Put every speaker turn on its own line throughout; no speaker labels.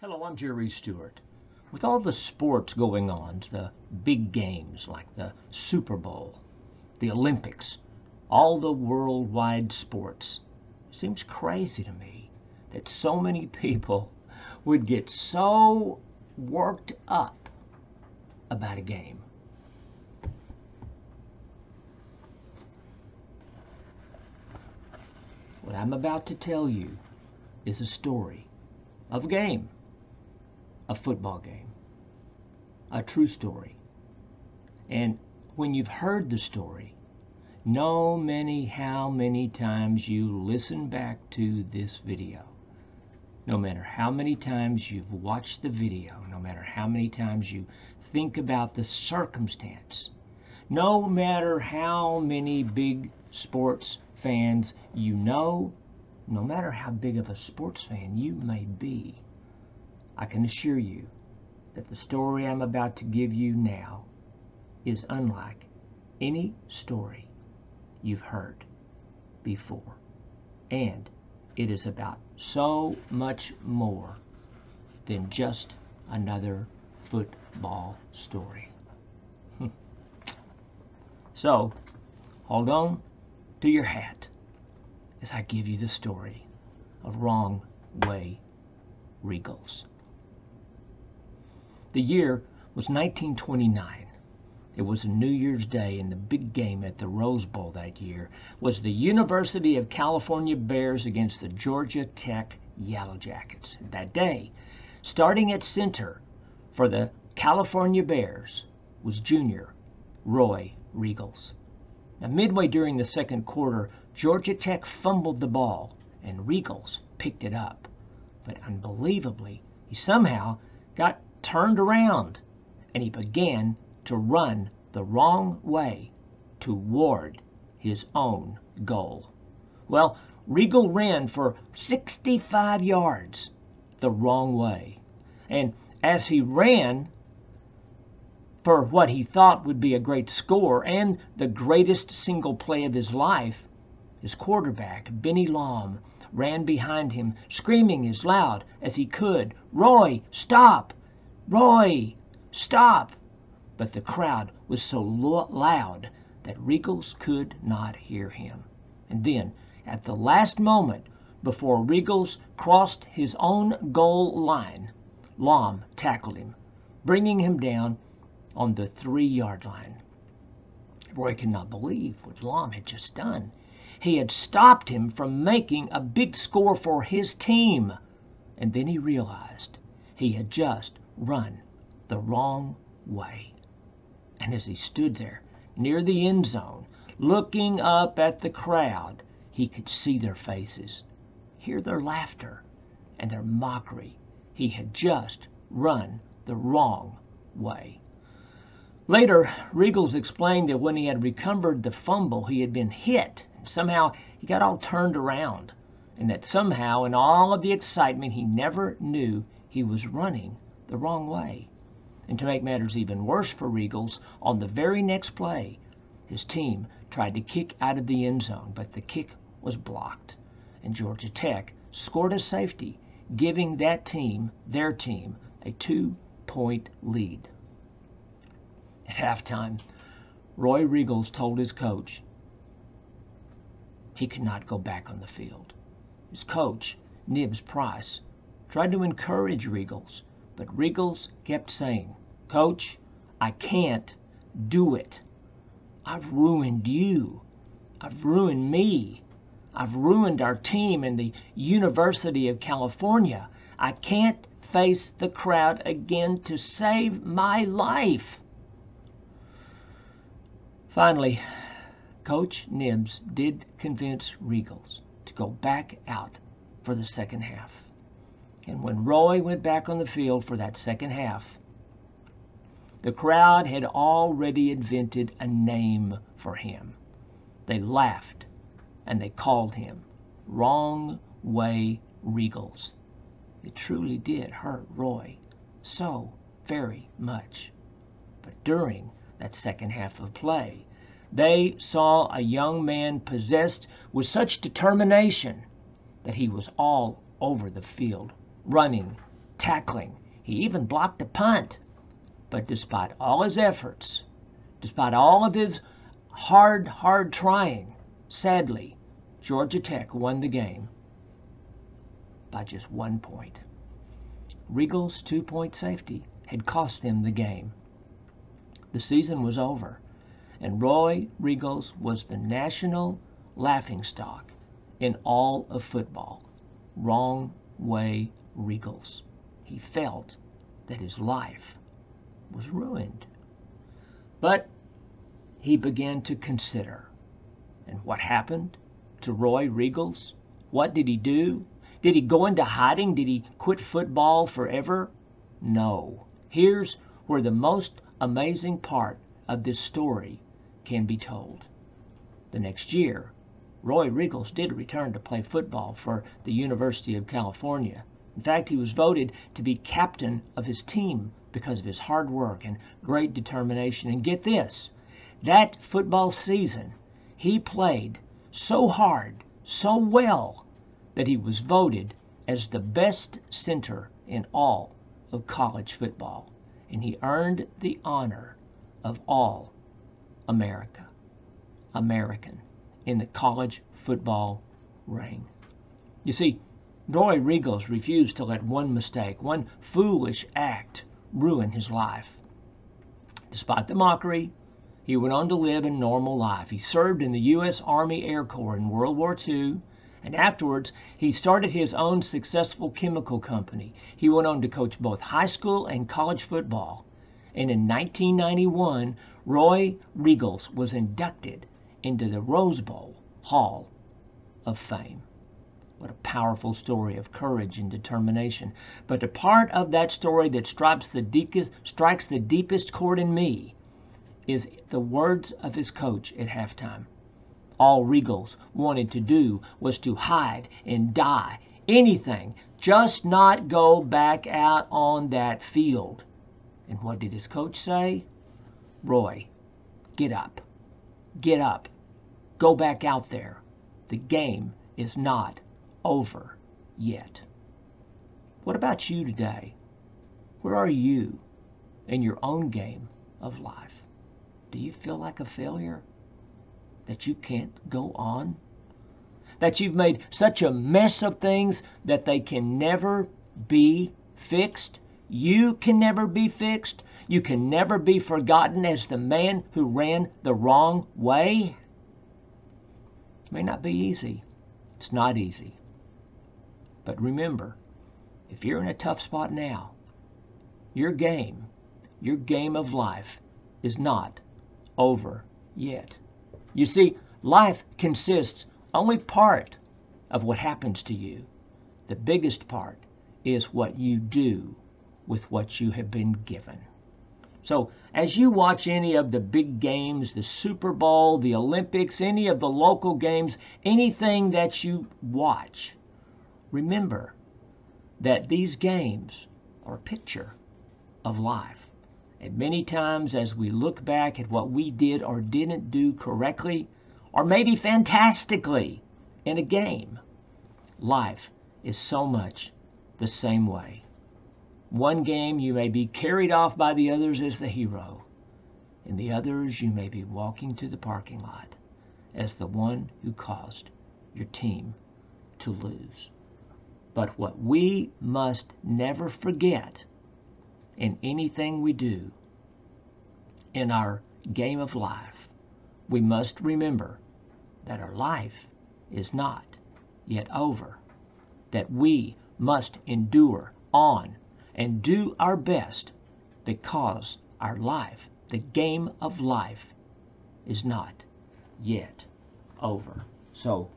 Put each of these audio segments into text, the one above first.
Hello, I'm Jerry Stewart. With all the sports going on, the big games like the Super Bowl, the Olympics, all the worldwide sports, it seems crazy to me that so many people would get so worked up about a game. What I'm about to tell you is a story of a game a football game, a true story. And when you've heard the story, know many how many times you listen back to this video. No matter how many times you've watched the video, no matter how many times you think about the circumstance, no matter how many big sports fans you know, no matter how big of a sports fan you may be, I can assure you that the story I'm about to give you now is unlike any story you've heard before. And it is about so much more than just another football story. so, hold on to your hat as I give you the story of Wrong Way Riegels. The year was 1929. It was a New Year's Day, and the big game at the Rose Bowl that year was the University of California Bears against the Georgia Tech Yellow Jackets. That day, starting at center for the California Bears was junior Roy Riegels. Now, midway during the second quarter, Georgia Tech fumbled the ball, and Riegels picked it up. But unbelievably, he somehow got turned around and he began to run the wrong way toward his own goal. Well, Regal ran for 65 yards the wrong way. And as he ran for what he thought would be a great score and the greatest single play of his life, his quarterback, Benny Lom, ran behind him, screaming as loud as he could, Roy, stop! Roy! Stop! But the crowd was so loud that Riegels could not hear him. And then, at the last moment, before Riegels crossed his own goal line, Lom tackled him, bringing him down on the three yard line. Roy could not believe what Lom had just done. He had stopped him from making a big score for his team. And then he realized he had just run the wrong way. And as he stood there near the end zone, looking up at the crowd, he could see their faces, hear their laughter, and their mockery. He had just run the wrong way. Later, Riegels explained that when he had recovered the fumble, he had been hit. Somehow he got all turned around, and that somehow, in all of the excitement, he never knew he was running the wrong way. And to make matters even worse for Riegels, on the very next play, his team tried to kick out of the end zone, but the kick was blocked. And Georgia Tech scored a safety, giving that team, their team, a two point lead. At halftime, Roy Riegels told his coach he could not go back on the field. His coach, Nibs Price, tried to encourage Riegels, but Riegels kept saying, Coach, I can't do it. I've ruined you. I've ruined me. I've ruined our team and the University of California. I can't face the crowd again to save my life. Finally, Coach Nibs did convince Riegels to go back out for the second half. And when Roy went back on the field for that second half, the crowd had already invented a name for him. They laughed and they called him Wrong Way Riegels. It truly did hurt Roy so very much. But during that second half of play, they saw a young man possessed with such determination that he was all over the field running tackling. He even blocked a punt. But despite all his efforts, despite all of his hard, hard trying, sadly, Georgia Tech won the game by just one point. Riegels' two point safety had cost them the game. The season was over, and Roy Riegels was the national laughingstock in all of football. Wrong way Riegels. He felt that his life was ruined. But he began to consider. And what happened to Roy Riegels? What did he do? Did he go into hiding? Did he quit football forever? No. Here's where the most amazing part of this story can be told. The next year, Roy Riegels did return to play football for the University of California. In fact, he was voted to be captain of his team because of his hard work and great determination. And get this that football season, he played so hard, so well, that he was voted as the best center in all of college football. And he earned the honor of all America, American, in the college football ring. You see, Roy Riegels refused to let one mistake, one foolish act, ruin his life. Despite the mockery, he went on to live a normal life. He served in the U.S. Army Air Corps in World War II, and afterwards he started his own successful chemical company. He went on to coach both high school and college football. And in 1991, Roy Riegels was inducted into the Rose Bowl Hall of Fame. What a powerful story of courage and determination. But the part of that story that strikes the deepest, strikes the deepest chord in me is the words of his coach at halftime. All Riegels wanted to do was to hide and die. Anything, just not go back out on that field. And what did his coach say? Roy, get up. Get up. Go back out there. The game is not over yet. What about you today? Where are you in your own game of life? Do you feel like a failure? that you can't go on? That you've made such a mess of things that they can never be fixed? You can never be fixed? You can never be forgotten as the man who ran the wrong way? It may not be easy. It's not easy. But remember, if you're in a tough spot now, your game, your game of life, is not over yet. You see, life consists only part of what happens to you. The biggest part is what you do with what you have been given. So, as you watch any of the big games, the Super Bowl, the Olympics, any of the local games, anything that you watch, remember that these games are a picture of life. And many times, as we look back at what we did or didn't do correctly, or maybe fantastically in a game, life is so much the same way. One game you may be carried off by the others as the hero. In the others, you may be walking to the parking lot as the one who caused your team to lose. But what we must never forget in anything we do in our game of life, we must remember that our life is not yet over, that we must endure on and do our best because our life, the game of life, is not yet over. So,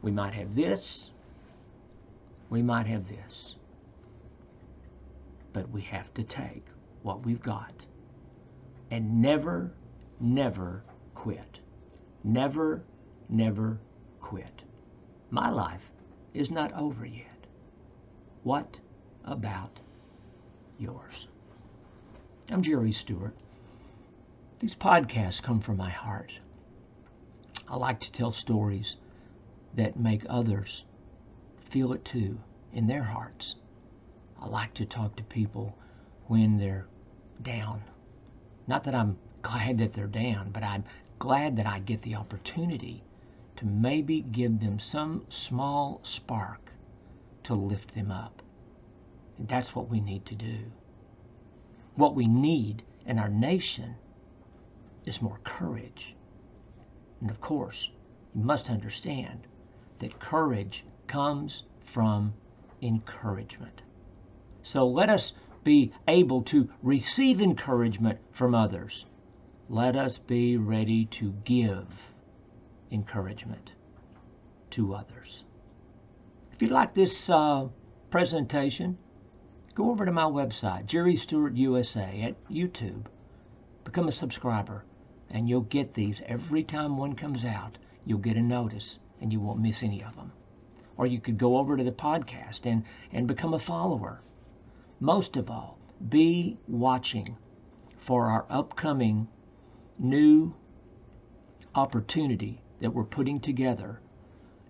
we might have this, we might have this but we have to take what we've got and never, never quit. Never, never quit. My life is not over yet. What about yours? I'm Jerry Stewart. These podcasts come from my heart. I like to tell stories that make others feel it too in their hearts. I like to talk to people when they're down. Not that I'm glad that they're down, but I'm glad that I get the opportunity to maybe give them some small spark to lift them up. And that's what we need to do. What we need in our nation is more courage. And of course, you must understand that courage comes from encouragement. So let us be able to receive encouragement from others. Let us be ready to give encouragement to others. If you like this uh, presentation, go over to my website, Jerry Stewart USA, at YouTube. Become a subscriber, and you'll get these every time one comes out. You'll get a notice, and you won't miss any of them. Or you could go over to the podcast and, and become a follower. Most of all, be watching for our upcoming new opportunity that we're putting together,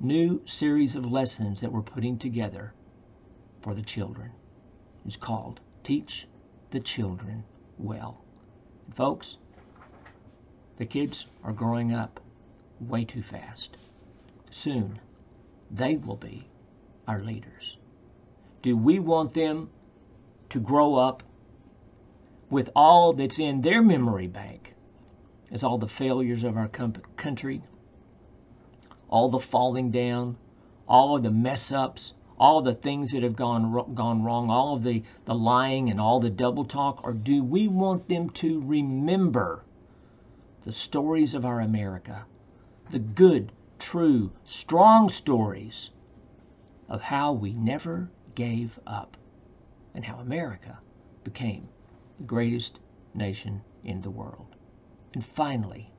new series of lessons that we're putting together for the children. It's called Teach the Children Well. And folks, the kids are growing up way too fast. Soon, they will be our leaders. Do we want them to grow up with all that's in their memory bank as all the failures of our country, all the falling down, all of the mess ups, all the things that have gone gone wrong, all of the, the lying and all the double talk, or do we want them to remember the stories of our America, the good, true, strong stories of how we never gave up? and how America became the greatest nation in the world. And finally,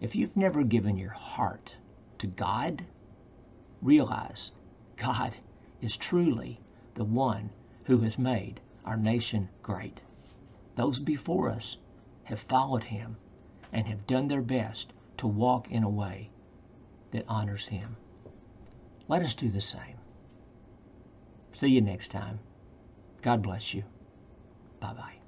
if you've never given your heart to God, realize God is truly the one who has made our nation great. Those before us have followed him and have done their best to walk in a way that honors him. Let us do the same. See you next time. God bless you. Bye bye.